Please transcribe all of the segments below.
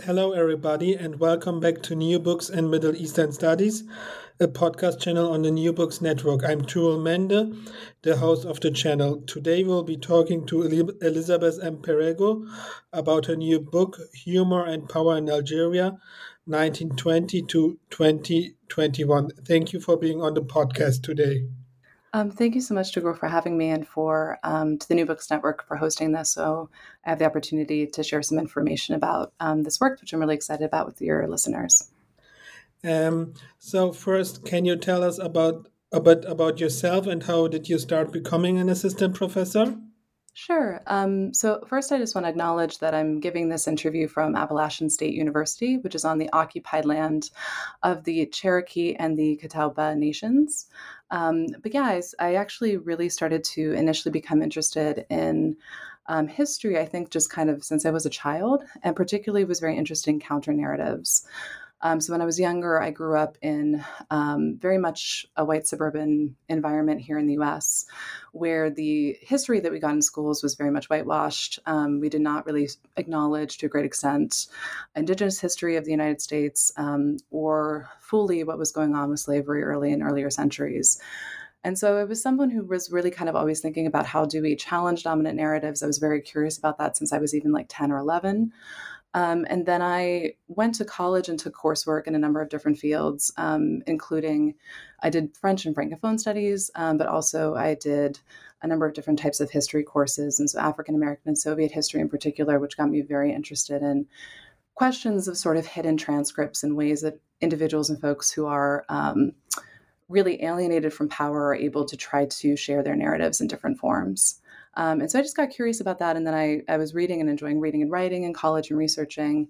Hello, everybody, and welcome back to New Books and Middle Eastern Studies, a podcast channel on the New Books Network. I'm Tugrul Mende, the host of the channel. Today, we'll be talking to Elizabeth M. Perego about her new book, Humor and Power in Algeria, 1920 to 2021. Thank you for being on the podcast today. Um, thank you so much, Tugrul, for having me and for um, to the New Books Network for hosting this. So I have the opportunity to share some information about um, this work, which I'm really excited about with your listeners. Um, so first, can you tell us about a bit about yourself and how did you start becoming an assistant professor? Sure. Um, so, first, I just want to acknowledge that I'm giving this interview from Appalachian State University, which is on the occupied land of the Cherokee and the Catawba nations. Um, but yeah, I, I, actually really started to initially become interested in um, history, I think, just kind of since I was a child, and particularly was very interested in counter narratives. Um, so when I was younger, I grew up in um, very much a white suburban environment here in the U.S., where the history that we got in schools was very much whitewashed. Um, we did not really acknowledge, to a great extent, Indigenous history of the United States um, or fully what was going on with slavery early in earlier centuries. And so I was someone who was really kind of always thinking about how do we challenge dominant narratives. I was very curious about that since I was even like 10 or 11. Um, and then I went to college and took coursework in a number of different fields, um, including I did French and Francophone studies, um, but also I did a number of different types of history courses, and so African American and Soviet history in particular, which got me very interested in questions of sort of hidden transcripts and ways that individuals and folks who are um, really alienated from power are able to try to share their narratives in different forms. Um, and so I just got curious about that. And then I, I was reading and enjoying reading and writing in college and researching.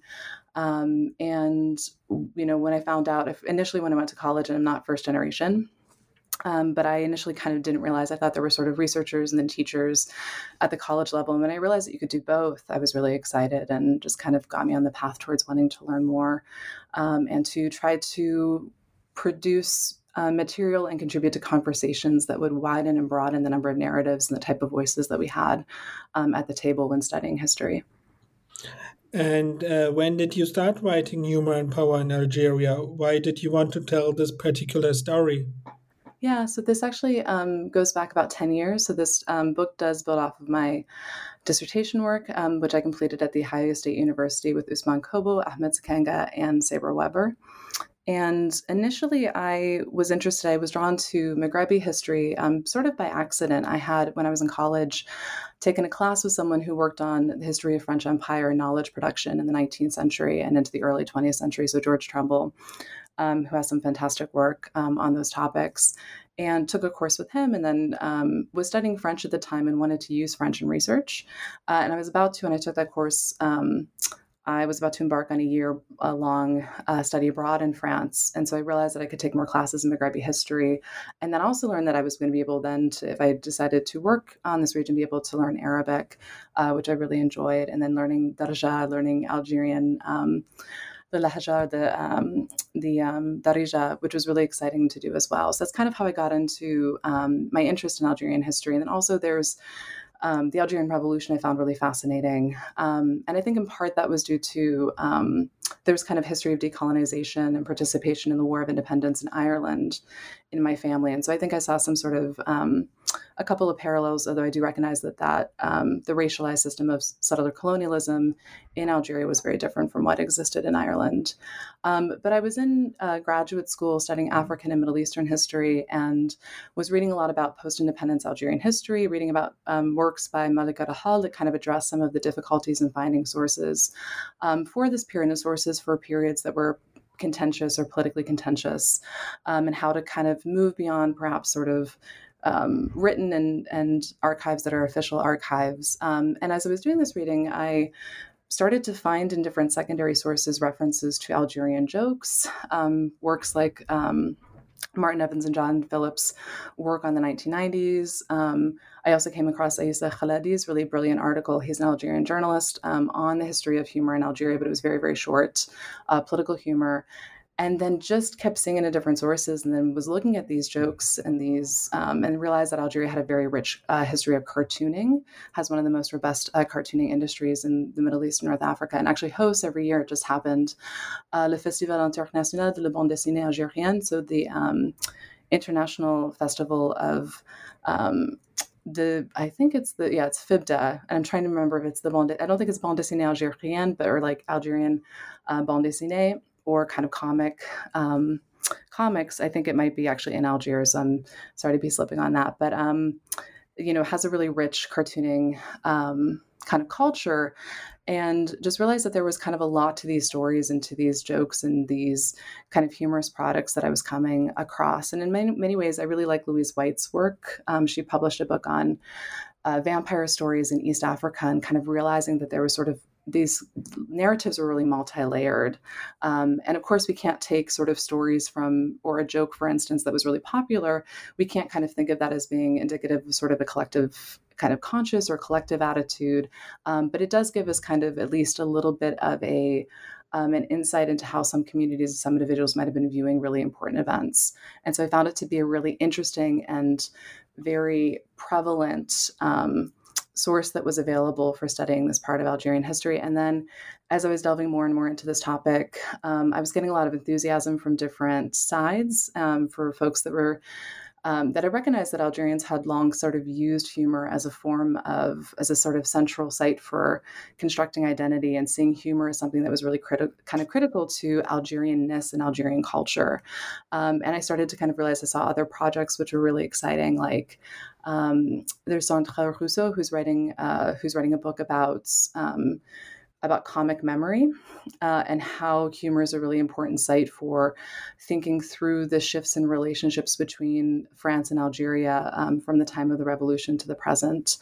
Um, and, you know, when I found out, if, initially when I went to college, and I'm not first generation, um, but I initially kind of didn't realize. I thought there were sort of researchers and then teachers at the college level. And when I realized that you could do both, I was really excited and just kind of got me on the path towards wanting to learn more um, and to try to produce uh, material and contribute to conversations that would widen and broaden the number of narratives and the type of voices that we had um, at the table when studying history. And uh, when did you start writing Humor and Power in Algeria? Why did you want to tell this particular story? Yeah, so this actually um, goes back about 10 years. So this um, book does build off of my dissertation work, um, which I completed at The Ohio State University with Ousman Kobo, Ahmad Sikainga, and Sabra Webber. And initially, I was interested, I was drawn to Maghrebi history um, sort of by accident. I had, when I was in college, taken a class with someone who worked on the history of French Empire and knowledge production in the 19th century and into the early 20th century. So, George Trumbull, um, who has some fantastic work um, on those topics. And took a course with him, and then um, was studying French at the time and wanted to use French in research. Uh, and I was about to, when I took that course, um, I was about to embark on a year long uh, study abroad in France. And so I realized that I could take more classes in Maghrebi history. And then I also learned that I was going to be able then to, if I decided to work on this region, be able to learn Arabic, uh, which I really enjoyed. And then learning Darja, learning Algerian. Um, the Lahja, the um, the um, Darija, which was really exciting to do as well. So that's kind of how I got into um, my interest in Algerian history. And then also there's um, the Algerian Revolution I found really fascinating. Um, and I think in part that was due to um, there was kind of history of decolonization and participation in the War of Independence in Ireland in my family. And so I think I saw some sort of um, a couple of parallels, although I do recognize that that um, the racialized system of settler colonialism in Algeria was very different from what existed in Ireland. Um, but I was in uh, graduate school studying African and Middle Eastern history and was reading a lot about post-independence Algerian history, reading about um, works by Malika Rahal that kind of address some of the difficulties in finding sources um, for this period of sources for periods that were contentious or politically contentious, um, and how to kind of move beyond perhaps sort of um, written and, and archives that are official archives. Um, and as I was doing this reading, I started to find in different secondary sources references to Algerian jokes, um, works like um, Martin Evans and John Phillips' work on the 1990s. Um, I also came across Aissa Khelladi's really brilliant article. He's an Algerian journalist um, on the history of humor in Algeria, but it was very, very short, uh, political humor and then just kept seeing in different sources and then was looking at these jokes and these um, and realized that algeria had a very rich uh, history of cartooning has one of the most robust uh, cartooning industries in the middle east and north africa and actually hosts every year it just happened uh, le festival international de la bande dessinée algérienne so the um, international festival of um, the I think it's the yeah it's FIBDA and I'm trying to remember if it's the bande I don't think it's bande dessinée algérienne but or like Algerian uh, bande dessinée or kind of comic um, comics. I think it might be actually in Algiers. I'm sorry to be slipping on that, but um, you know, has a really rich cartooning um, kind of culture. And just realized that there was kind of a lot to these stories and to these jokes and these kind of humorous products that I was coming across. And in many, many ways, I really like Louise White's work. Um, she published a book on uh, vampire stories in East Africa and kind of realizing that there was sort of these narratives are really multi-layered um, and of course we can't take sort of stories from or a joke for instance that was really popular we can't kind of think of that as being indicative of sort of a collective kind of conscious or collective attitude um, but it does give us kind of at least a little bit of a um, an insight into how some communities and some individuals might have been viewing really important events and so i found it to be a really interesting and very prevalent um, source that was available for studying this part of Algerian history. And then as I was delving more and more into this topic, um, I was getting a lot of enthusiasm from different sides um, for folks that were. Um, that I recognized that Algerians had long sort of used humor as a form of, as a sort of central site for constructing identity and seeing humor as something that was really criti- kind of critical to Algerianness and Algerian culture. Um, and I started to kind of realize I saw other projects which were really exciting, like um, there's Sandra Rousseau who's writing uh, who's writing a book about um, about comic memory uh, and how humor is a really important site for thinking through the shifts in relationships between France and Algeria um, from the time of the revolution to the present.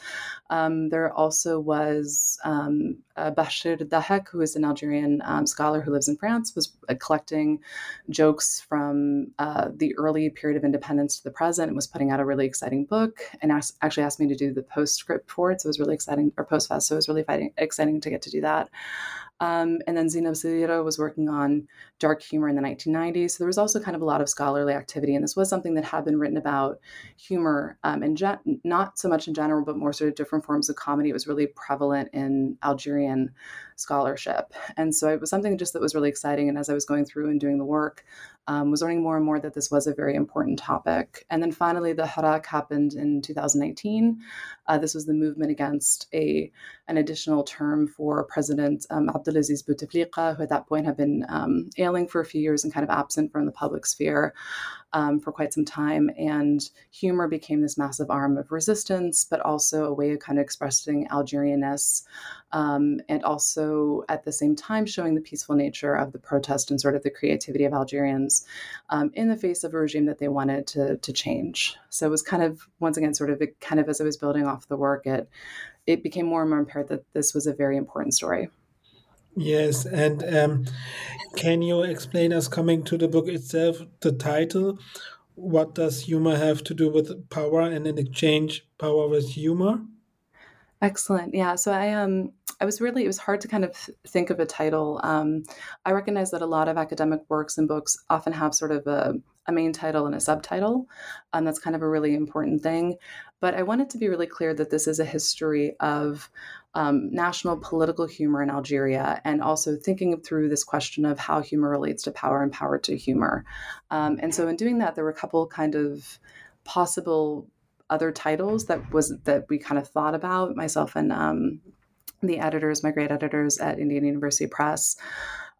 Um, there also was um, uh, Bachir Dahek, who is an Algerian um, scholar who lives in France, was uh, collecting jokes from uh, the early period of independence to the present and was putting out a really exciting book and as- actually asked me to do the postscript for it. So it was really exciting, or postface. So it was really exciting to get to do that. Um, and then Zina Sidira was working on dark humor in the 1990s. So there was also kind of a lot of scholarly activity, and this was something that had been written about humor, um, gen- not so much in general, but more sort of different forms of comedy. It was really prevalent in Algerian scholarship, and so it was something just that was really exciting. And as I was going through and doing the work, um, was learning more and more that this was a very important topic. And then finally, the Hirak happened in 2019. Uh, this was the movement against a an additional term for President um, Abdelaziz Bouteflika, who at that point had been um, ailing for a few years and kind of absent from the public sphere um, for quite some time. And humor became this massive arm of resistance, but also a way of kind of expressing Algerianness, um, and also at the same time showing the peaceful nature of the protest and sort of the creativity of Algerians um, in the face of a regime that they wanted to, to change. So it was kind of, once again, sort of it, kind of as I was building off the work, it, it became more and more apparent that this was a very important story. Yes, and um, can you explain us coming to the book itself, the title? What does humor have to do with power, and in exchange, power with humor? Excellent. Yeah. So I um I was really it was hard to kind of think of a title. Um, I recognize that a lot of academic works and books often have sort of a, a main title and a subtitle. and that's kind of a really important thing. But I wanted to be really clear that this is a history of um, national political humor in Algeria, and also thinking through this question of how humor relates to power and power to humor. Um, and so, in doing that, there were a couple kind of possible other titles that was that we kind of thought about myself and um, the editors, my great editors at Indiana University Press.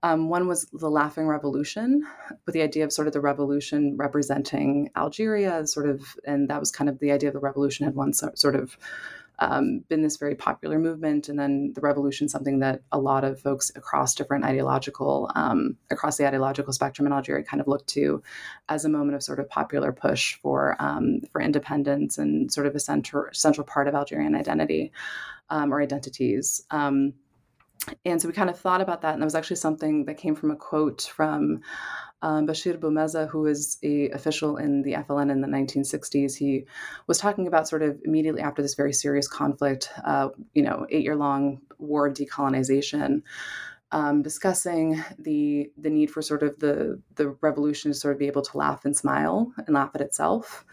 Um, one was the Laughing Revolution, with the idea of sort of the revolution representing Algeria, sort of, and that was kind of the idea of the revolution had once sort of um, been this very popular movement, and then the revolution, something that a lot of folks across different ideological, um, across the ideological spectrum in Algeria, kind of looked to as a moment of sort of popular push for um, for independence and sort of a center, central part of Algerian identity um, or identities. And so we kind of thought about that, and that was actually something that came from a quote from um, Bashir Boumaza, who was a official in the FLN in the 1960s. He was talking about sort of immediately after this very serious conflict, uh, you know, eight year long war of decolonization um, discussing the the need for sort of the the revolution to sort of be able to laugh and smile and laugh at itself.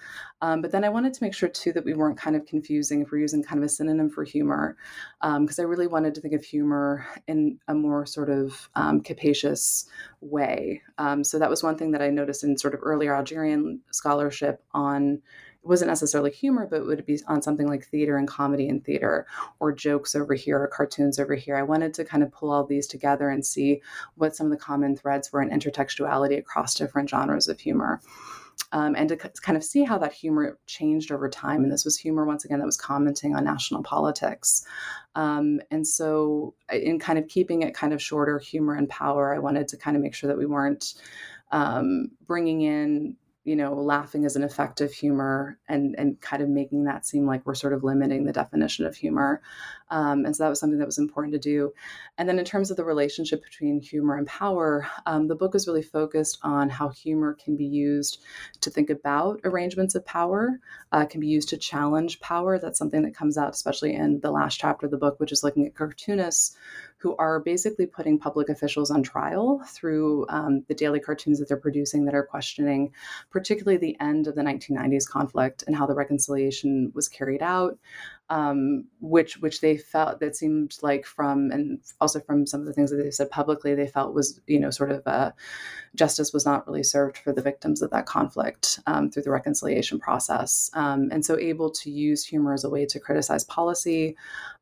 Um, but then I wanted to make sure too that we weren't kind of confusing if we're using kind of a synonym for humor, because um, I really wanted to think of humor in a more sort of um, capacious way. Um, so that was one thing that I noticed in sort of earlier Algerian scholarship on wasn't necessarily humor, but would be on something like theater and comedy and theater, or jokes over here, or cartoons over here. I wanted to kind of pull all these together and see what some of the common threads were in intertextuality across different genres of humor. Um, and to kind of see how that humor changed over time. And this was humor, once again, that was commenting on national politics. Um, and so, in kind of keeping it kind of shorter, humor and power, I wanted to kind of make sure that we weren't um, bringing in you know, laughing as an effective humor and and kind of making that seem like we're sort of limiting the definition of humor. Um, and so that was something that was important to do. And then in terms of the relationship between humor and power, um, the book is really focused on how humor can be used to think about arrangements of power, uh, can be used to challenge power. That's something that comes out, especially in the last chapter of the book, which is looking at cartoonists who are basically putting public officials on trial through um, the daily cartoons that they're producing that are questioning, particularly the end of the 1990s conflict and how the reconciliation was carried out um, which which they felt that seemed like from and also from some of the things that they said publicly they felt was you know sort of uh, justice was not really served for the victims of that conflict um, through the reconciliation process. Um, and so able to use humor as a way to criticize policy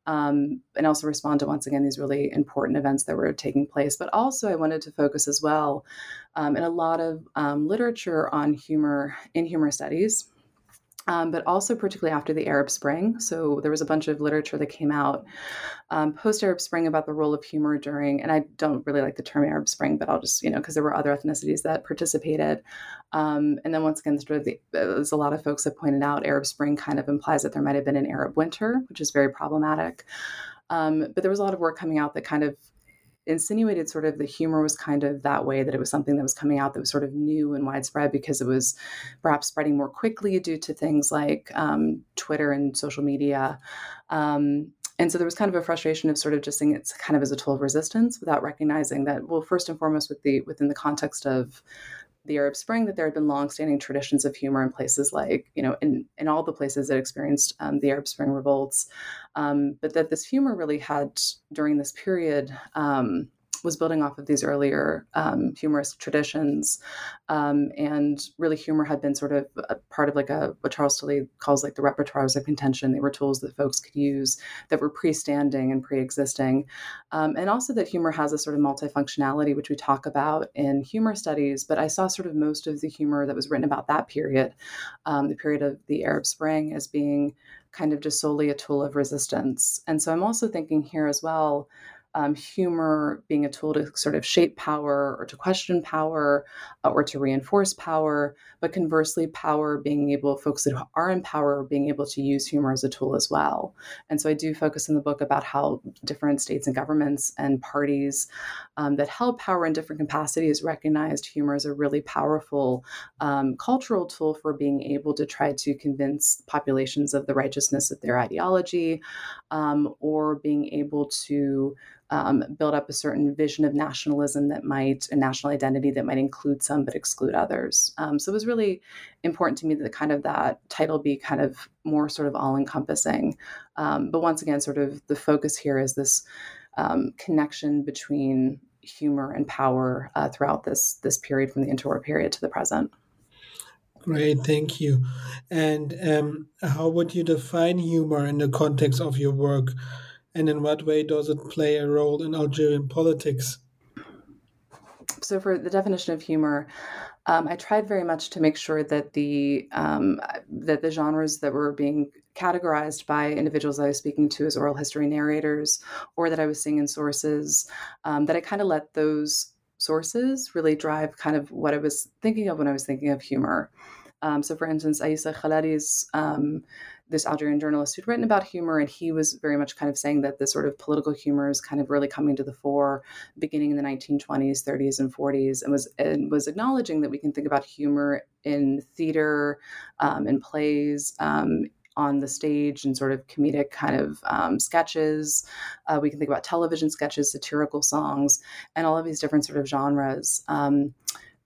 um, and also respond to once again these really important events that were taking place. But also i wanted to focus as well um, in a lot of um, literature on humor in humor studies um, but also particularly after the Arab Spring. So there was a bunch of literature that came out um, post Arab Spring about the role of humor during, and I don't really like the term Arab Spring, but I'll just, you know, because there were other ethnicities that participated. Um, and then once again, sort the, there's a lot of folks that pointed out Arab Spring kind of implies that there might have been an Arab winter, which is very problematic. Um, but there was a lot of work coming out that kind of insinuated sort of the humor was kind of that way that it was something that was coming out that was sort of new and widespread because it was perhaps spreading more quickly due to things like um, Twitter and social media. Um, and so there was kind of a frustration of sort of just seeing it kind of as a tool of resistance without recognizing that, well, first and foremost, with the within the context of the Arab Spring that there had been longstanding traditions of humor in places like, you know, in, in all the places that experienced um, the Arab Spring revolts, um, but that this humor really had during this period um, was building off of these earlier um, humorous traditions, um, and really humor had been sort of a part of like a what Charles Tilly calls like the repertoires of contention. They were tools that folks could use that were pre-standing and pre-existing, um, and also that humor has a sort of multifunctionality, which we talk about in humor studies. But I saw sort of most of the humor that was written about that period, um, the period of the Arab Spring, as being kind of just solely a tool of resistance. And so I'm also thinking here as well um, humor being a tool to sort of shape power or to question power uh, or to reinforce power, but conversely, power being able, folks that are in power being able to use humor as a tool as well. And so I do focus in the book about how different states and governments and parties um, that held power in different capacities recognized humor as a really powerful um, cultural tool for being able to try to convince populations of the righteousness of their ideology um, or being able to um, build up a certain vision of nationalism that might, a national identity that might include some but exclude others. Um, so it was really important to me that kind of that title be kind of more sort of all encompassing. Um, but once again, sort of the focus here is this um, connection between humor and power uh, throughout this this period from the interwar period to the present. Great, thank you. And um, how would you define humor in the context of your work? And in what way does it play a role in Algerian politics? So, for the definition of humor, um, I tried very much to make sure that the um, that the genres that were being categorized by individuals I was speaking to as oral history narrators, or that I was seeing in sources, um, that I kind of let those sources really drive kind of what I was thinking of when I was thinking of humor. Um, so, for instance, Aissa Khelladi's um, this Algerian journalist who'd written about humor, and he was very much kind of saying that the sort of political humor is kind of really coming to the fore, beginning in the 1920s, 30s, and 40s, and was and was acknowledging that we can think about humor in theater, um, in plays, um, on the stage and sort of comedic kind of um, sketches. Uh, we can think about television sketches, satirical songs, and all of these different sort of genres. Um,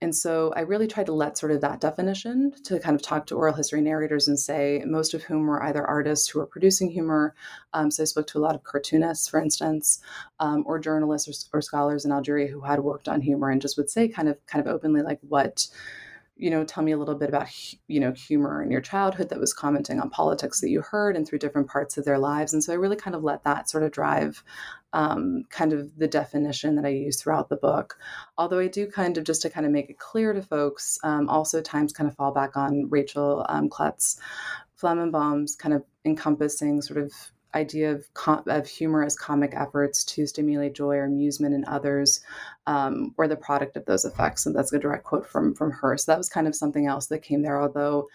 and so I really tried to let sort of that definition to kind of talk to oral history narrators and say, most of whom were either artists who were producing humor. Um, so I spoke to a lot of cartoonists, for instance, um, or journalists or, or, scholars in Algeria who had worked on humor and just would say kind of kind of openly like what you know, tell me a little bit about, you know, humor in your childhood that was commenting on politics that you heard and through different parts of their lives. And so I really kind of let that sort of drive um, kind of the definition that I use throughout the book. Although I do kind of, just to kind of make it clear to folks, um, also times kind of fall back on Rachel um, Flammenbaum's kind of encompassing sort of idea of, com- of humor as comic efforts to stimulate joy or amusement in others um, or the product of those effects and that's a direct quote from from her. So that was kind of something else that came there although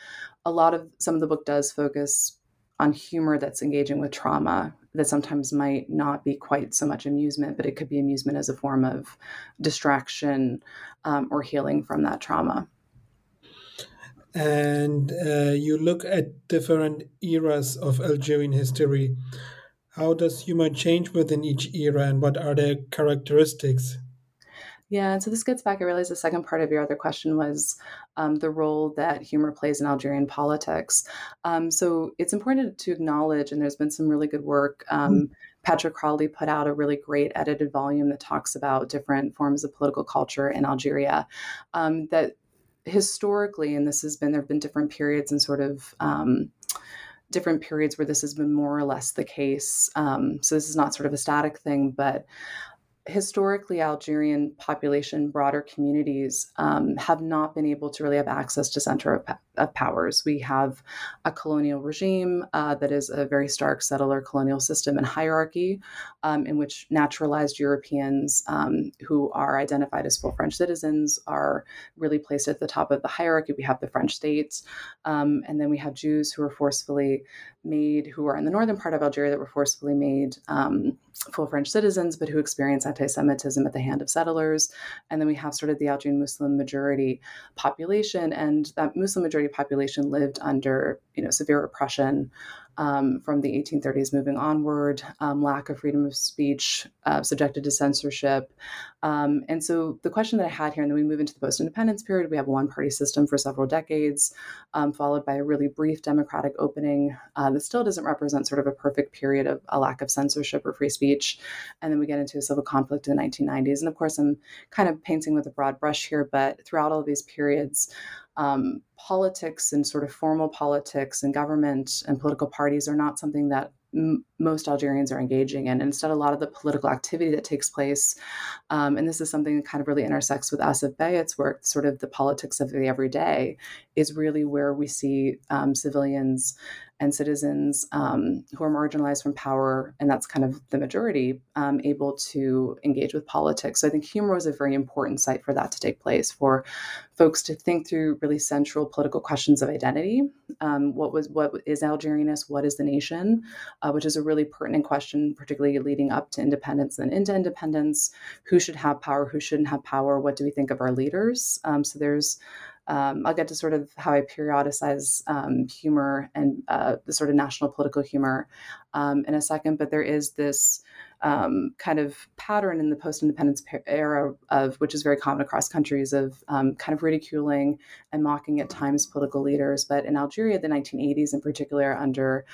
a lot of some of the book does focus on humor that's engaging with trauma that sometimes might not be quite so much amusement but it could be amusement as a form of distraction um, or healing from that trauma and uh, you look at different eras of Algerian history. How does humor change within each era and what are their characteristics? Yeah, and so this gets back. I realize the second part of your other question was um, the role that humor plays in Algerian politics. Um, so it's important to acknowledge, and there's been some really good work. Um, mm-hmm. Patrick Crowley put out a really great edited volume that talks about different forms of political culture in Algeria. Um, that historically, and this has been, there have been different periods and sort of um, different periods where this has been more or less the case. Um, so this is not sort of a static thing, but historically Algerian population, broader communities um, have not been able to really have access to center of, of powers. We have a colonial regime uh, that is a very stark settler colonial system and hierarchy, um, in which naturalized Europeans um, who are identified as full French citizens are really placed at the top of the hierarchy. We have the French states, um, and then we have Jews who are forcefully made, who are in the northern part of Algeria that were forcefully made um, full French citizens, but who experience anti Semitism at the hand of settlers. And then we have sort of the Algerian Muslim majority population, and that Muslim majority population lived under you know severe oppression um, from the 1830s moving onward, um, lack of freedom of speech, uh, subjected to censorship. Um, and so the question that I had here, and then we move into the post independence period, we have a one party system for several decades, um, followed by a really brief democratic opening uh, that still doesn't represent sort of a perfect period of a lack of censorship or free speech. And then we get into a civil conflict in the 1990s. And of course, I'm kind of painting with a broad brush here, but throughout all of these periods, um, politics and sort of formal politics and government and political parties are not something that m- most Algerians are engaging in. Instead, a lot of the political activity that takes place, um, and this is something that kind of really intersects with Asef Bayat's work, sort of the politics of the everyday, is really where we see um, civilians and citizens um, who are marginalized from power, and that's kind of the majority, um, able to engage with politics. So I think humor was a very important site for that to take place, for folks to think through really central political questions of identity. Um, what was what is Algerianness? What is the nation? Uh, which is a really pertinent question, particularly leading up to independence and into independence. Who should have power? Who shouldn't have power? What do we think of our leaders? Um, so there's um, I'll get to sort of how I periodicize um, humor and uh, the sort of national political humor um, in a second, but there is this um, kind of pattern in the post-independence era of which is very common across countries of um, kind of ridiculing and mocking at times political leaders. But in Algeria, the 1980s in particular, under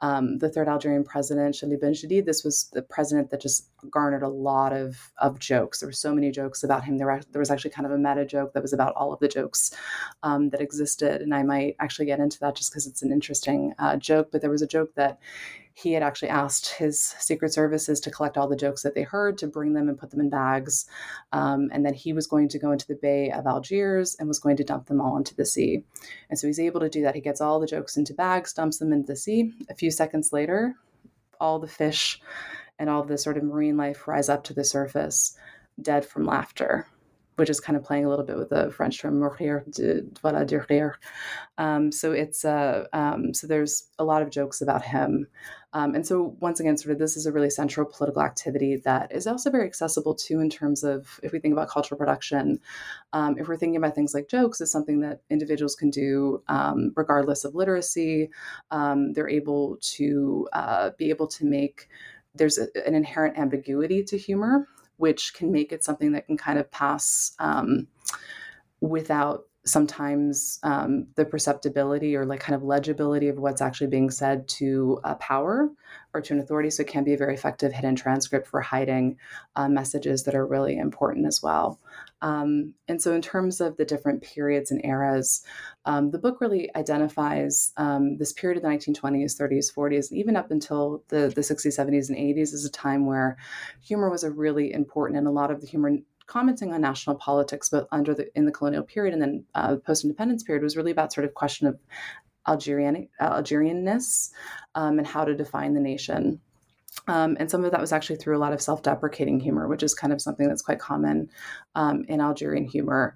um, the third Algerian president, Chadli Bendjedid, this was the president that just garnered a lot of, of jokes. There were so many jokes about him. There, were, there was actually kind of a meta joke that was about all of the jokes um, that existed. And I might actually get into that just because it's an interesting uh, joke. But there was a joke that he had actually asked his secret services to collect all the jokes that they heard to bring them and put them in bags. Um, and then he was going to go into the bay of algiers and was going to dump them all into the sea. And so he's able to do that. He gets all the jokes into bags dumps them into the sea. A few seconds later all the fish and all the sort of marine life rise up to the surface dead from laughter which is kind of playing a little bit with the French term mourir de voilà de rire. Um, so it's uh, um, so there's a lot of jokes about him, um, and so once again, sort of this is a really central political activity that is also very accessible too in terms of if we think about cultural production. Um, if we're thinking about things like jokes, is something that individuals can do um, regardless of literacy. Um, they're able to uh, be able to make there's a, an inherent ambiguity to humor which can make it something that can kind of pass um, without sometimes um, the perceptibility or like kind of legibility of what's actually being said to a power or to an authority. So it can be a very effective hidden transcript for hiding uh, messages that are really important as well. Um, and so, in terms of the different periods and eras, um, the book really identifies um, this period of the 1920s, 30s, 40s, and even up until the, the 60s, 70s, and 80s as a time where humor was a really important, and a lot of the humor commenting on national politics, but under the in the colonial period and then uh, post independence period was really about sort of question of Algerian Algerianness um, and how to define the nation. Um, and some of that was actually through a lot of self-deprecating humor, which is kind of something that's quite common um, in Algerian humor.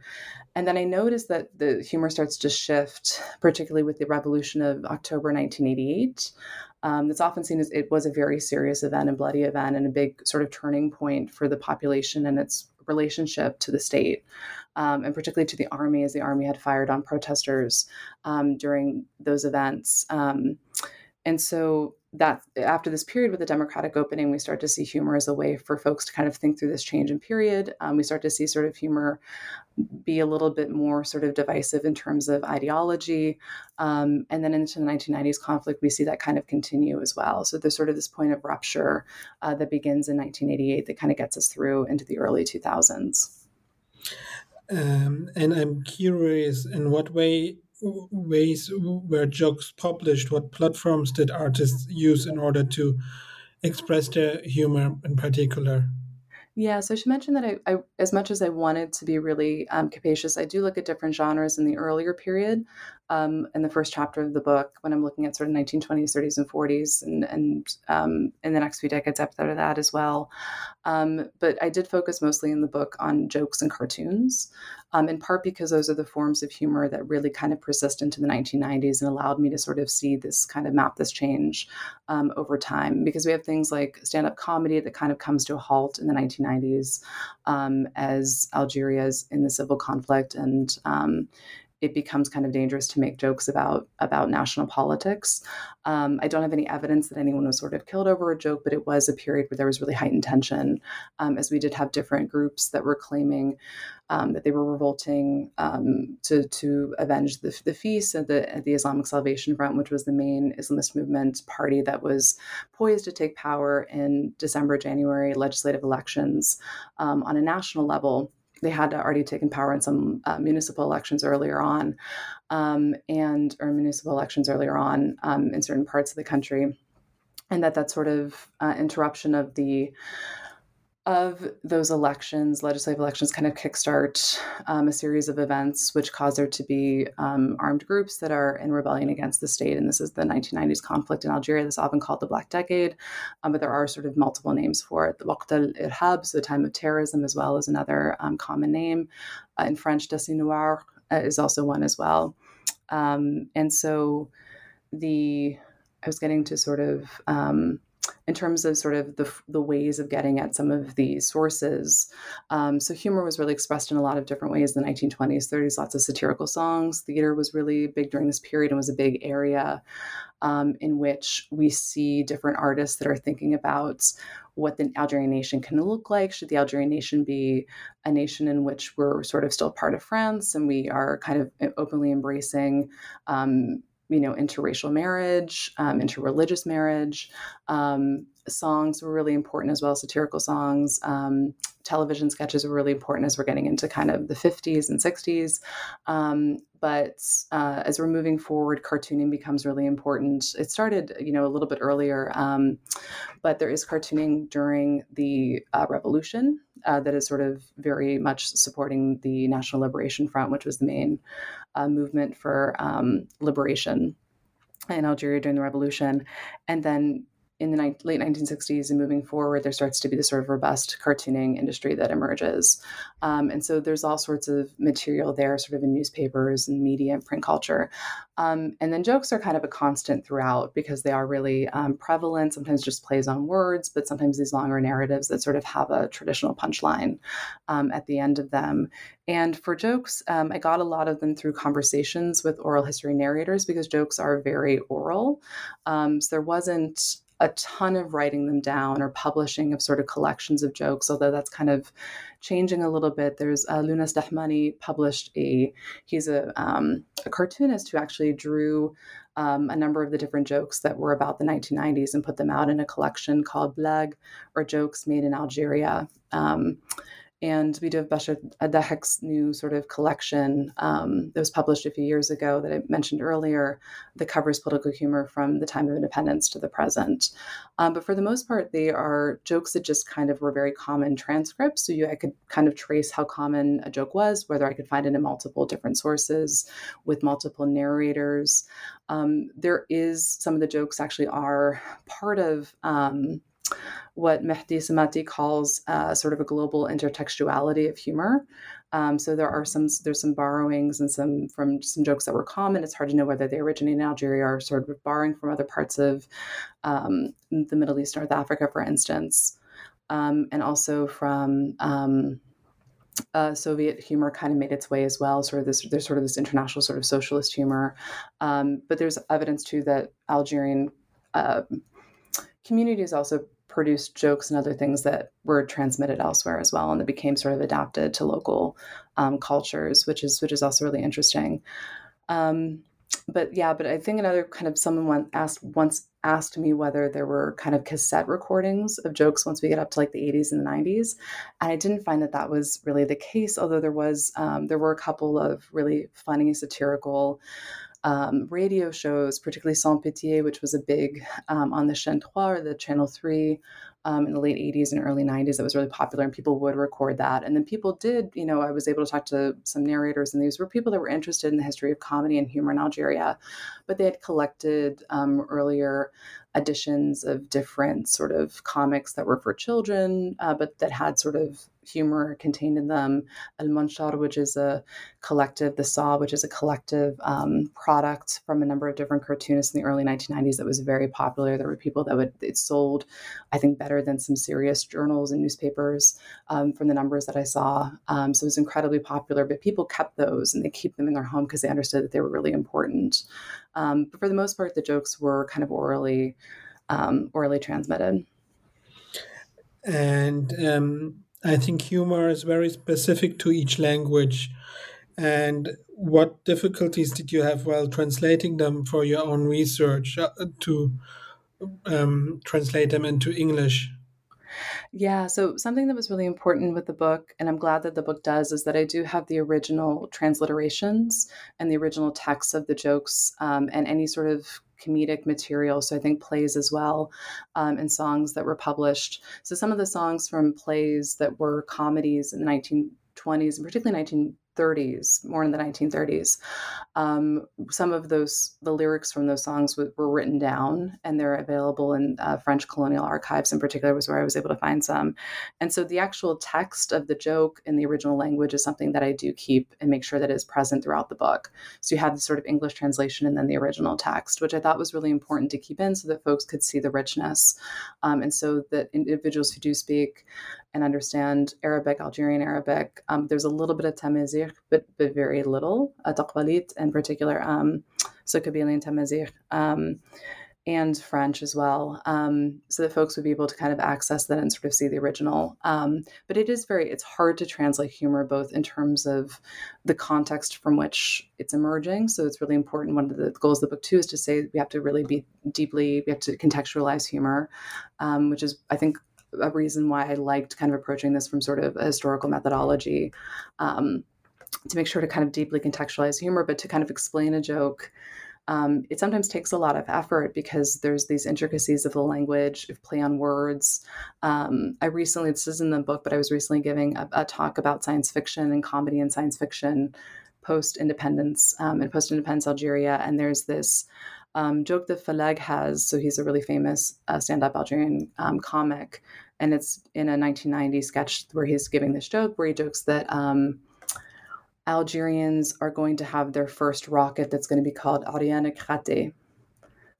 And then I noticed that the humor starts to shift, particularly with the revolution of October 1988. Um, that's often seen as it was a very serious event and bloody event and a big sort of turning point for the population and its relationship to the state, um, and particularly to the army, as the army had fired on protesters um, during those events. Um, and so that after this period with the democratic opening, we start to see humor as a way for folks to kind of think through this change in period. Um, we start to see sort of humor be a little bit more sort of divisive in terms of ideology. Um, and then into the 1990s conflict, we see that kind of continue as well. So there's sort of this point of rupture uh, that begins in 1988 that kind of gets us through into the early 2000s. Um, and I'm curious, in what way ways were jokes published? What platforms did artists use in order to express their humor in particular? Yeah, so I should mention that I, I, as much as I wanted to be really um, capacious, I do look at different genres in the earlier period. Um, in the first chapter of the book, when I'm looking at sort of 1920s, 30s, and 40s, and and um, in the next few decades after that as well. Um, but I did focus mostly in the book on jokes and cartoons, um, in part because those are the forms of humor that really kind of persist into the 1990s and allowed me to sort of see this kind of map this change um, over time. Because we have things like stand-up comedy that kind of comes to a halt in the 1990s 1990s um, as Algeria is in the civil conflict and it becomes kind of dangerous to make jokes about about national politics. Um, I don't have any evidence that anyone was sort of killed over a joke, but it was a period where there was really heightened tension, um, as we did have different groups that were claiming um, that they were revolting um, to to avenge the, the feast at the, the Islamic Salvation Front, which was the main Islamist movement party that was poised to take power in December, January legislative elections um, on a national level they had already taken power in some uh, municipal elections earlier on, um, and or municipal elections earlier on um, in certain parts of the country, and that that sort of uh, interruption of the of those elections, legislative elections, kind of kickstart um, a series of events which cause there to be um, armed groups that are in rebellion against the state. And this is the 1990s conflict in Algeria. This is often called the Black Decade, um, but there are sort of multiple names for it. The Waqt al Irhab, so the time of terrorism, as well as another um, common name. Uh, in French, Décennie Noire uh, is also one as well. Um, and so the I was getting to sort of um, in terms of sort of the, the ways of getting at some of these sources. Um, so humor was really expressed in a lot of different ways in the 1920s, 30s, lots of satirical songs. Theater was really big during this period and was a big area um, in which we see different artists that are thinking about what the Algerian nation can look like. Should the Algerian nation be a nation in which we're sort of still part of France and we are kind of openly embracing um, you know, interracial marriage, um, interreligious marriage. Um, songs were really important as well, satirical songs. Um, television sketches were really important as we're getting into kind of the 50s and 60s. Um, but uh, as we're moving forward, cartooning becomes really important. It started, you know, a little bit earlier, um, but there is cartooning during the uh, revolution uh, that is sort of very much supporting the National Liberation Front, which was the main uh, movement for um, liberation in Algeria during the revolution. And then in the ni- late 1960s and moving forward, there starts to be this sort of robust cartooning industry that emerges. Um, and so there's all sorts of material there, sort of in newspapers and media and print culture. Um, and then jokes are kind of a constant throughout because they are really um, prevalent, sometimes just plays on words, but sometimes these longer narratives that sort of have a traditional punchline um, at the end of them. And for jokes, um, I got a lot of them through conversations with oral history narrators because jokes are very oral. Um, so there wasn't a ton of writing them down or publishing of sort of collections of jokes, although that's kind of changing a little bit. There's uh, Lounas Dahmani published a, he's a, um, a cartoonist who actually drew um, a number of the different jokes that were about the 1990s and put them out in a collection called Blag or Jokes Made in Algeria. Um, and we do have Bachir Dahek's new sort of collection um, that was published a few years ago that I mentioned earlier that covers political humor from the time of independence to the present. Um, but for the most part, they are jokes that just kind of were very common transcripts. So you, I could kind of trace how common a joke was, whether I could find it in multiple different sources with multiple narrators. Um, there is some of the jokes actually are part of um, what Mehdi Semati calls uh, sort of a global intertextuality of humor. Um, so there are some there's some borrowings and some from some jokes that were common. It's hard to know whether they originate in Algeria or sort of borrowing from other parts of um, the Middle East, North Africa, for instance, um, and also from um, uh, Soviet humor kind of made its way as well. Sort of this, there's sort of this international sort of socialist humor, um, but there's evidence too that Algerian uh, communities also produced jokes and other things that were transmitted elsewhere as well, and that became sort of adapted to local um, cultures, which is which is also really interesting. Um, but yeah, but I think another kind of someone asked once asked me whether there were kind of cassette recordings of jokes once we get up to like the 80s and the 90s, and I didn't find that that was really the case. Although there was um, there were a couple of really funny satirical um, radio shows, particularly Sans Pitié, which was a big um, on the Chaîne 3 or the Channel 3 um, in the late 80s and early 90s that was really popular, and people would record that. And then people did, you know, I was able to talk to some narrators, and these were people that were interested in the history of comedy and humor in Algeria, but they had collected um, earlier editions of different sort of comics that were for children, uh, but that had sort of humor contained in them. Al Manshar, which is a collective, The Saw, which is a collective um, product from a number of different cartoonists in the early 1990s that was very popular. There were people that would, it sold, I think, better than some serious journals and newspapers um, from the numbers that I saw. Um, so it was incredibly popular, but people kept those and they keep them in their home because they understood that they were really important. Um, but for the most part, the jokes were kind of orally um, orally transmitted. And um, I think humor is very specific to each language. And what difficulties did you have while translating them for your own research uh, to um, translate them into English? Yeah, so something that was really important with the book, and I'm glad that the book does, is that I do have the original transliterations and the original text of the jokes um, and any sort of comedic material. So I think plays as well um, and songs that were published. So some of the songs from plays that were comedies in the 1920s and particularly 19 30s, more in the 1930s. Um, some of those, the lyrics from those songs w- were written down and they're available in uh, French colonial archives, in particular, was where I was able to find some. And so the actual text of the joke in the original language is something that I do keep and make sure that is present throughout the book. So you have the sort of English translation and then the original text, which I thought was really important to keep in so that folks could see the richness. Um, and so that individuals who do speak and understand Arabic, Algerian Arabic. Um, there's a little bit of Tamazight, but, but very little, uh, Taqbaylit in particular, um, so Kabyle Tamazight, um, and French as well, um, so that folks would be able to kind of access that and sort of see the original. Um, but it is very, it's hard to translate humor both in terms of the context from which it's emerging. So it's really important. One of the goals of the book too is to say we have to really be deeply, we have to contextualize humor, um, which is, I think, a reason why I liked kind of approaching this from sort of a historical methodology um, to make sure to kind of deeply contextualize humor, but to kind of explain a joke. Um, it sometimes takes a lot of effort because there's these intricacies of the language, of play on words. Um, I recently, this is in the book, but I was recently giving a, a talk about science fiction and comedy and science fiction post independence um, and post independence Algeria. And there's this um, joke that Fellag has. So he's a really famous uh, stand-up Algerian um, comic, and it's in a 1990 sketch where he's giving this joke where he jokes that um, Algerians are going to have their first rocket that's going to be called Ariane Éclatée.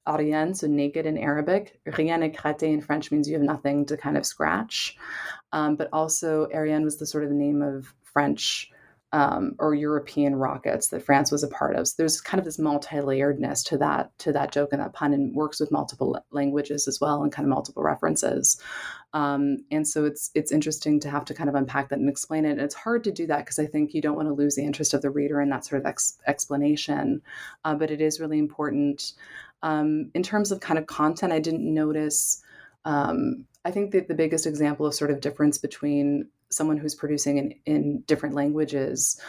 Ariane, so naked in Arabic. Rien éclaté in French means you have nothing to kind of scratch. Um, but also, Ariane was the sort of name of French um, or European rockets that France was a part of. So there's kind of this multi-layeredness to that to that joke and that pun, and works with multiple languages as well and kind of multiple references. Um, and so it's it's interesting to have to kind of unpack that and explain it. And it's hard to do that because I think you don't want to lose the interest of the reader in that sort of ex- explanation. Uh, but it is really important um, in terms of kind of content. I didn't notice. Um, I think that the biggest example of sort of difference between someone who's producing in, in different languages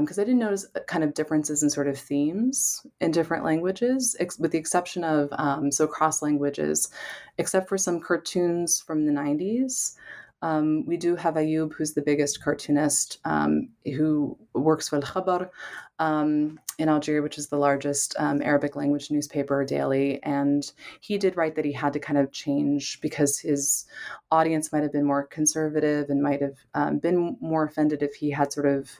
because um, i didn't notice uh, kind of differences in sort of themes in different languages ex- with the exception of um, so cross languages except for some cartoons from the 90s um, we do have Ayub, who's the biggest cartoonist, um, who works for Al Khabar um, in Algeria, which is the largest um, Arabic language newspaper daily. And he did write that he had to kind of change because his audience might have been more conservative and might have um, been more offended if he had sort of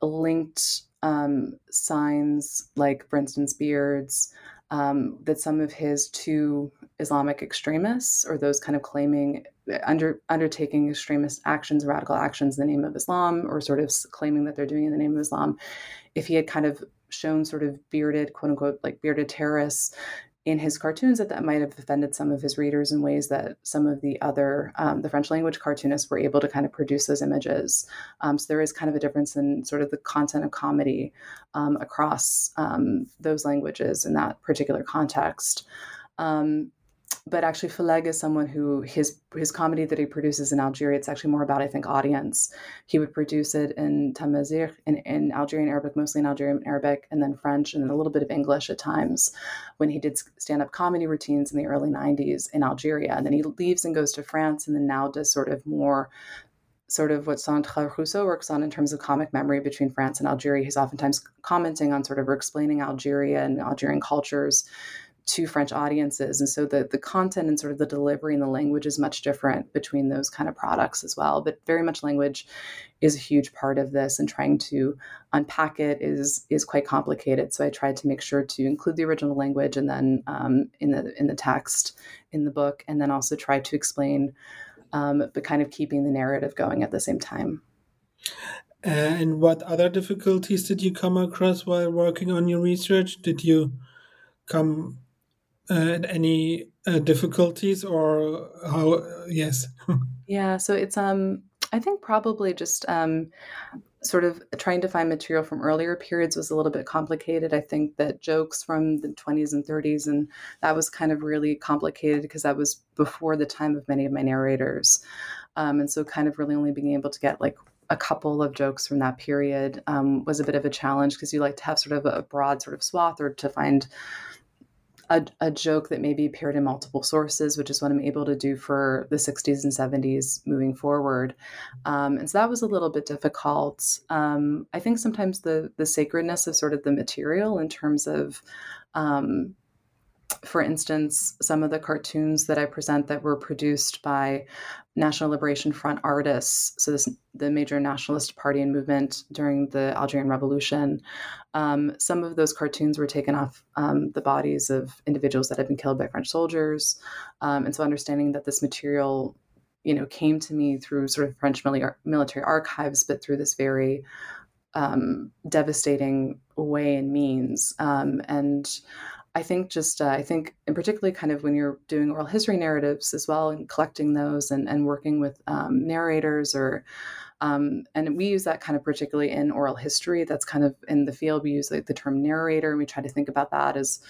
linked um, signs like, for instance, beards. Um, that some of his two Islamic extremists, or those kind of claiming under undertaking extremist actions, radical actions in the name of Islam, or sort of claiming that they're doing in the name of Islam, if he had kind of shown sort of bearded, quote unquote, like bearded terrorists in his cartoons, that that might have offended some of his readers in ways that some of the other, um, the French language cartoonists were able to kind of produce those images. Um, so there is kind of a difference in sort of the content of comedy um, across um, those languages in that particular context. But actually Fellag is someone who his his comedy that he produces in Algeria it's actually more about I think audience. He would produce it in Tamazight in, in Algerian Arabic, mostly in Algerian Arabic, and then French and then a little bit of English at times when he did stand up comedy routines in the early 90s in Algeria. And then he leaves and goes to France and then now does sort of more sort of what Sandra Rousseau works on in terms of comic memory between France and Algeria. He's oftentimes commenting on sort of explaining Algeria and Algerian cultures to French audiences. And so the, the content and sort of the delivery and the language is much different between those kind of products as well. But very much language is a huge part of this and trying to unpack it is is quite complicated. So I tried to make sure to include the original language and then um, in the in the text in the book, and then also try to explain, um, but kind of keeping the narrative going at the same time. And what other difficulties did you come across while working on your research? Did you come any uh, difficulties or how? yes. yeah. So it's um. I think probably just um, sort of trying to find material from earlier periods was a little bit complicated. I think that jokes from the 20s and 30s, and that was kind of really complicated because that was before the time of many of my narrators. Um, and so, kind of really only being able to get like a couple of jokes from that period um, was a bit of a challenge because you like to have sort of a broad sort of swath or to find a, a, joke that maybe appeared in multiple sources, which is what I'm able to do for the 60s and 70s moving forward. Um, and so that was a little bit difficult. Um, I think sometimes the the sacredness of sort of the material in terms of um, for instance, some of the cartoons that I present that were produced by National Liberation Front artists, so this the major nationalist party and movement during the Algerian Revolution, um, some of those cartoons were taken off um, the bodies of individuals that had been killed by French soldiers, um, and so understanding that this material, you know, came to me through sort of French military archives, but through this very um, devastating way and means, um, and I think just uh, I think in particularly kind of when you're doing oral history narratives as well and collecting those and, and working with um, narrators or um, and we use that kind of particularly in oral history. That's kind of in the field we use like the term narrator and we try to think about that as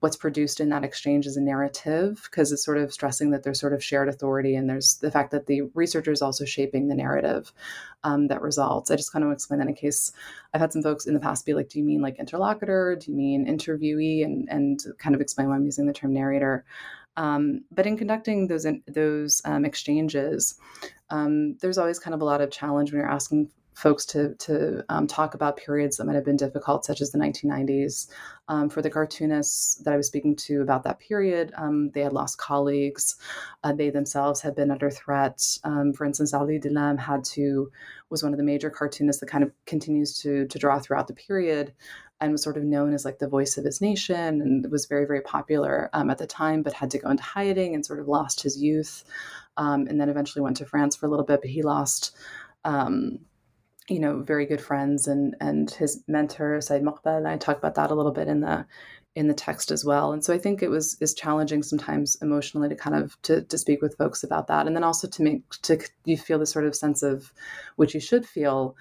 what's produced in that exchange is a narrative because it's sort of stressing that there's sort of shared authority and there's the fact that the researcher is also shaping the narrative um, that results. I just kind of explain that in case I've had some folks in the past be like, do you mean like interlocutor? Do you mean interviewee? And, and kind of explain why I'm using the term narrator. Um, but in conducting those those um, exchanges, um, there's always kind of a lot of challenge when you're asking folks to to um, talk about periods that might have been difficult, such as the 1990s. Um, for the cartoonists that I was speaking to about that period, um, they had lost colleagues. Uh, they themselves had been under threat. Um, for instance, Ali Dilem had to was one of the major cartoonists that kind of continues to to draw throughout the period and was sort of known as like the voice of his nation and was very very popular um, at the time but had to go into hiding and sort of lost his youth um, and then eventually went to france for a little bit but he lost um, you know, very good friends and and his mentor Said Mekbel. And I talk about that a little bit in the in the text as well. And so I think it was is challenging sometimes emotionally to kind of to, to speak with folks about that, and then also to make to you feel the sort of sense of which you should feel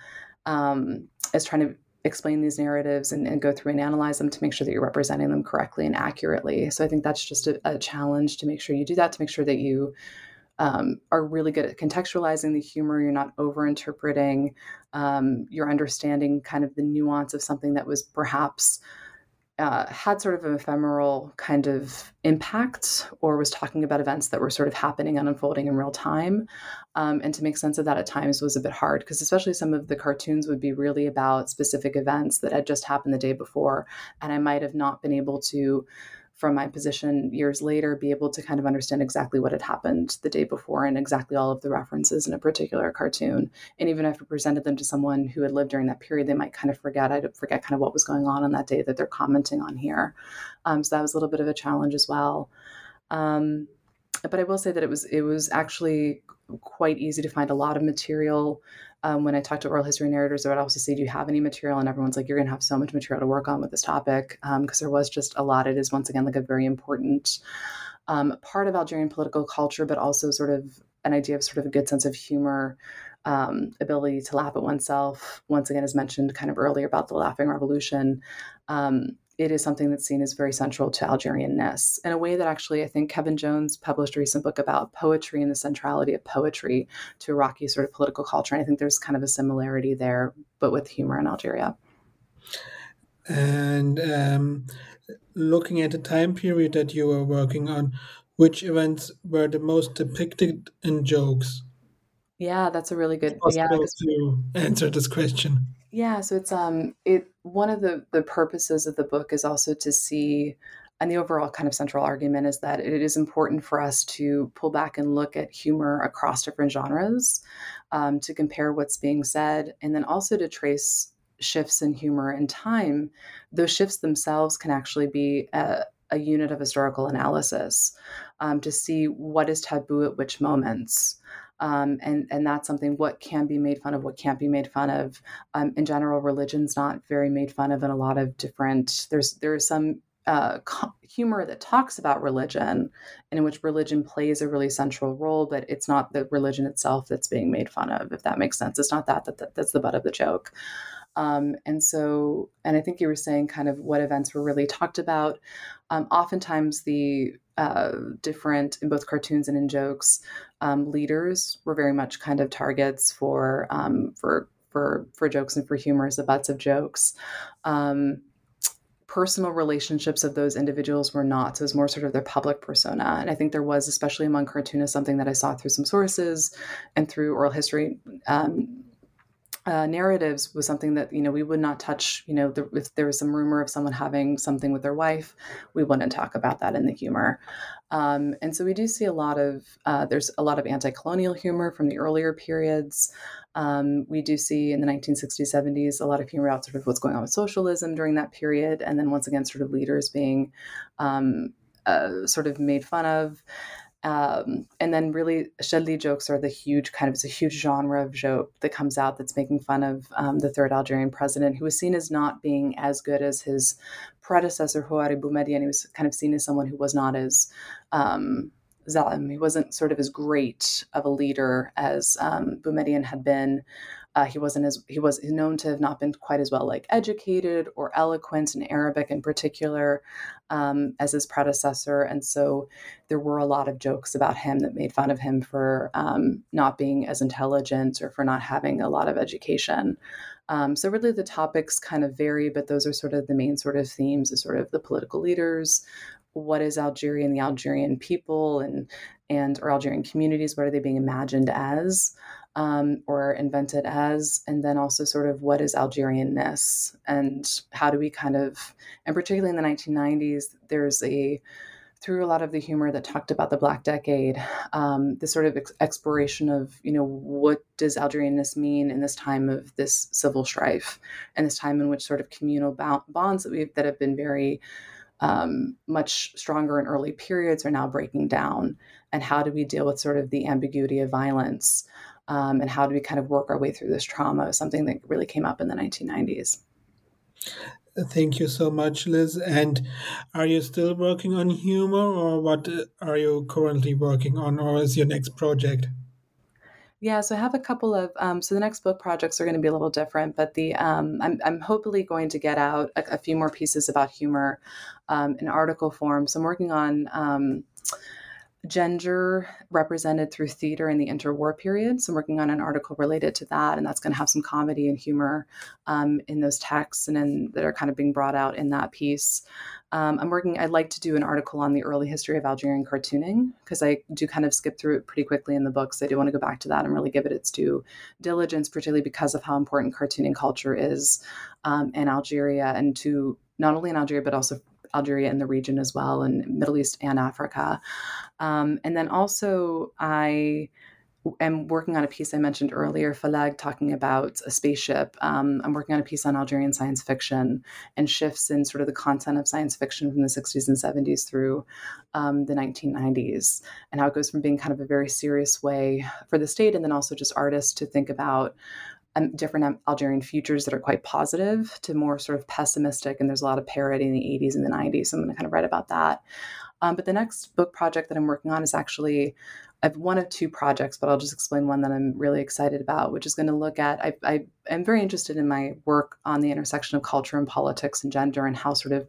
um, as trying to explain these narratives and, and, go through and analyze them to make sure that you're representing them correctly and accurately. So I think that's just a, a challenge to make sure you do that to make sure that you um, are really good at contextualizing the humor. You're not over interpreting. Um, you're understanding kind of the nuance of something that was perhaps uh, had sort of an ephemeral kind of impact or was talking about events that were sort of happening and unfolding in real time. Um, and to make sense of that at times was a bit hard because, especially some of the cartoons would be really about specific events that had just happened the day before. And I might have not been able to from my position years later be able to kind of understand exactly what had happened the day before and exactly all of the references in a particular cartoon. And even if I presented them to someone who had lived during that period, they might kind of forget. I'd forget kind of what was going on on that day that they're commenting on here. Um, so that was a little bit of a challenge as well. Um, but I will say that it was it was actually quite easy to find a lot of material um, when I talk to oral history narrators, I would also say, Do you have any material? And everyone's like, You're going to have so much material to work on with this topic because um, there was just a lot. It is, once again, like a very important um, part of Algerian political culture, but also sort of an idea of sort of a good sense of humor, um, ability to laugh at oneself. Once again, as mentioned kind of earlier about the laughing revolution. Um, it is something that's seen as very central to Algerianness in a way that actually I think Kevin Jones published a recent book about poetry and the centrality of poetry to Iraqi sort of political culture. And I think there's kind of a similarity there, but with humor in Algeria. And um, looking at the time period that you were working on, which events were the most depicted in jokes? Yeah, that's a really good yeah, to answer this question. Yeah, so it's um it one of the the purposes of the book is also to see and the overall kind of central argument is that it is important for us to pull back and look at humor across different genres um, to compare what's being said and then also to trace shifts in humor in time. Those shifts themselves can actually be a, a unit of historical analysis um, to see what is taboo at which moments um, and and that's something what can be made fun of, what can't be made fun of. Um, in general, religion's not very made fun of in a lot of different. There's there is some uh, humor that talks about religion and in which religion plays a really central role, but it's not the religion itself that's being made fun of, if that makes sense. It's not that, that, that that's the butt of the joke. Um, and so, and I think you were saying kind of what events were really talked about. Um, oftentimes, the uh, different in both cartoons and in jokes, um, leaders were very much kind of targets for um, for for for jokes and for humor as the butts of jokes. Um, personal relationships of those individuals were not. So it was more sort of their public persona. And I think there was, especially among cartoonists, something that I saw through some sources and through oral history um, uh, narratives was something that you know we would not touch. You know, the, if there was some rumor of someone having something with their wife, we wouldn't talk about that in the humor. Um, and so we do see a lot of uh, there's a lot of anti-colonial humor from the earlier periods. Um, we do see in the 1960s, 70s a lot of humor about sort of what's going on with socialism during that period, and then once again, sort of leaders being um, uh, sort of made fun of. Um, and then really Chadli jokes are the huge kind of it's a huge genre of joke that comes out that's making fun of um, the third Algerian president who was seen as not being as good as his predecessor Houari Boumediene. He was kind of seen as someone who was not as um, Zalim. He wasn't sort of as great of a leader as um, Boumediene had been. Uh, he wasn't as he was known to have not been quite as well like educated or eloquent in Arabic in particular um, as his predecessor, and so there were a lot of jokes about him that made fun of him for um, not being as intelligent or for not having a lot of education. Um, so really, the topics kind of vary, but those are sort of the main sort of themes: is sort of the political leaders, what is Algeria and the Algerian people and and or Algerian communities? What are they being imagined as? Um, or invented as, and then also sort of what is Algerianness and how do we kind of, and particularly in the 1990s, there's a through a lot of the humor that talked about the Black Decade, um, this sort of ex- exploration of, you know, what does Algerianness mean in this time of this civil strife, and this time in which sort of communal bonds that we that have been very um, much stronger in early periods are now breaking down, and how do we deal with sort of the ambiguity of violence, um, and how do we kind of work our way through this trauma? Something that really came up in the 1990s. Thank you so much, Liz. And are you still working on humor, or what are you currently working on, or is your next project? Yeah, so I have a couple of um, so the next book projects are going to be a little different, but the um, I'm I'm hopefully going to get out a, a few more pieces about humor um, in article form. So I'm working on um, gender represented through theater in the interwar period. So I'm working on an article related to that, and that's going to have some comedy and humor um, in those texts and in, that are kind of being brought out in that piece. Um, I'm working. I'd like to do an article on the early history of Algerian cartooning because I do kind of skip through it pretty quickly in the books. I do want to go back to that and really give it its due diligence, particularly because of how important cartooning culture is um, in Algeria and to not only in Algeria but also Algeria and the region as well, and Middle East and Africa. Um, and then also, I am working on a piece I mentioned earlier, Fellag, talking about a spaceship. Um, I'm working on a piece on Algerian science fiction and shifts in sort of the content of science fiction from the 60s and 70s through um, the 1990s, and how it goes from being kind of a very serious way for the state and then also just artists to think about um, different Algerian futures that are quite positive to more sort of pessimistic. And there's a lot of parody in the 80s and the 90s. So I'm going to kind of write about that. Um, but the next book project that I'm working on is actually I have one of two projects, but I'll just explain one that I'm really excited about, which is going to look at. I, I am very interested in my work on the intersection of culture and politics and gender and how sort of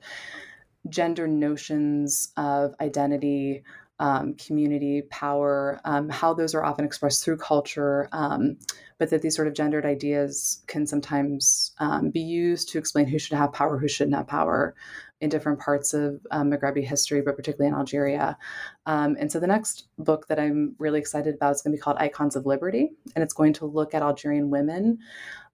gender notions of identity um, community, power, um, how those are often expressed through culture, um, but that these sort of gendered ideas can sometimes um, be used to explain who should have power, who shouldn't have power in different parts of um, Maghrebi history, but particularly in Algeria. Um, and so the next book that I'm really excited about is going to be called Icons of Liberty, and it's going to look at Algerian women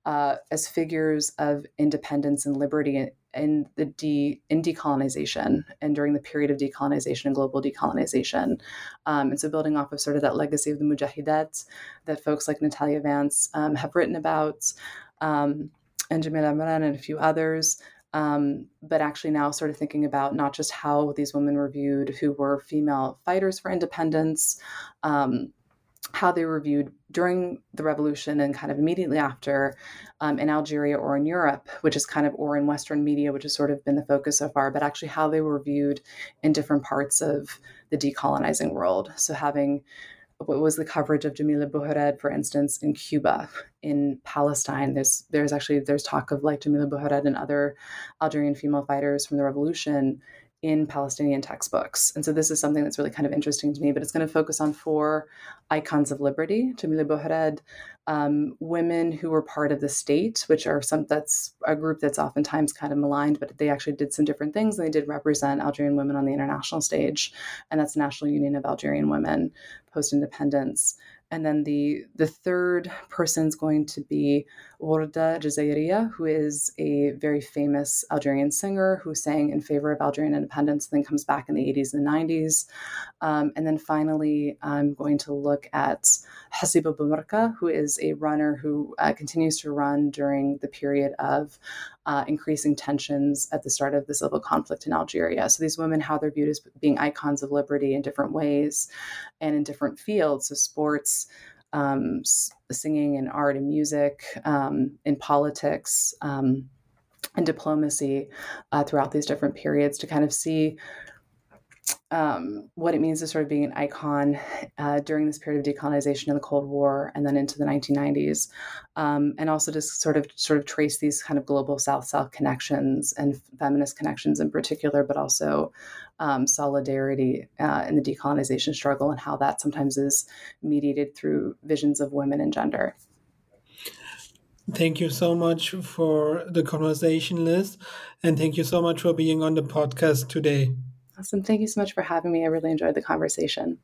uh, as figures of independence and liberty in the de in decolonization and during the period of decolonization and global decolonization. Um, and so building off of sort of that legacy of the mujahidat that folks like Natalya Vince um, have written about, um, and Jamila Amrane and a few others. Um, but actually now sort of thinking about not just how these women were viewed who were female fighters for independence, um, how they were viewed during the revolution and kind of immediately after um, in Algeria or in Europe, which is kind of, or in Western media, which has sort of been the focus so far, but actually how they were viewed in different parts of the decolonizing world. So having what was the coverage of Jamila Bouhired, for instance, in Cuba, in Palestine. There's there's actually there's talk of like Jamila Bouhired and other Algerian female fighters from the revolution in Palestinian textbooks. And so this is something that's really kind of interesting to me, but it's going to focus on four icons of liberty, Jamila Bouhired, um, women who were part of the state, which are some, that's a group that's oftentimes kind of maligned, but they actually did some different things. And they did represent Algerian women on the international stage, and that's the National Union of Algerian Women post-independence and then the the third person is going to be Warda Jazairia, who is a very famous Algerian singer who sang in favor of Algerian independence, and then comes back in the 80s and 90s. Um, and then finally, I'm going to look at Hassiba Boulmerka, who is a runner who uh, continues to run during the period of uh, increasing tensions at the start of the civil conflict in Algeria. So these women, how they're viewed as being icons of liberty in different ways and in different fields, so sports, um, singing and art and music, um, in politics. Um, and diplomacy uh, throughout these different periods to kind of see um, what it means to sort of being an icon uh, during this period of decolonization in the Cold War and then into the 1990s, um, and also to sort of sort of trace these kind of global South-South connections and feminist connections in particular, but also um, solidarity uh, in the decolonization struggle and how that sometimes is mediated through visions of women and gender. Thank you so much for the conversation, Liz, and thank you so much for being on the podcast today. Awesome. Thank you so much for having me. I really enjoyed the conversation.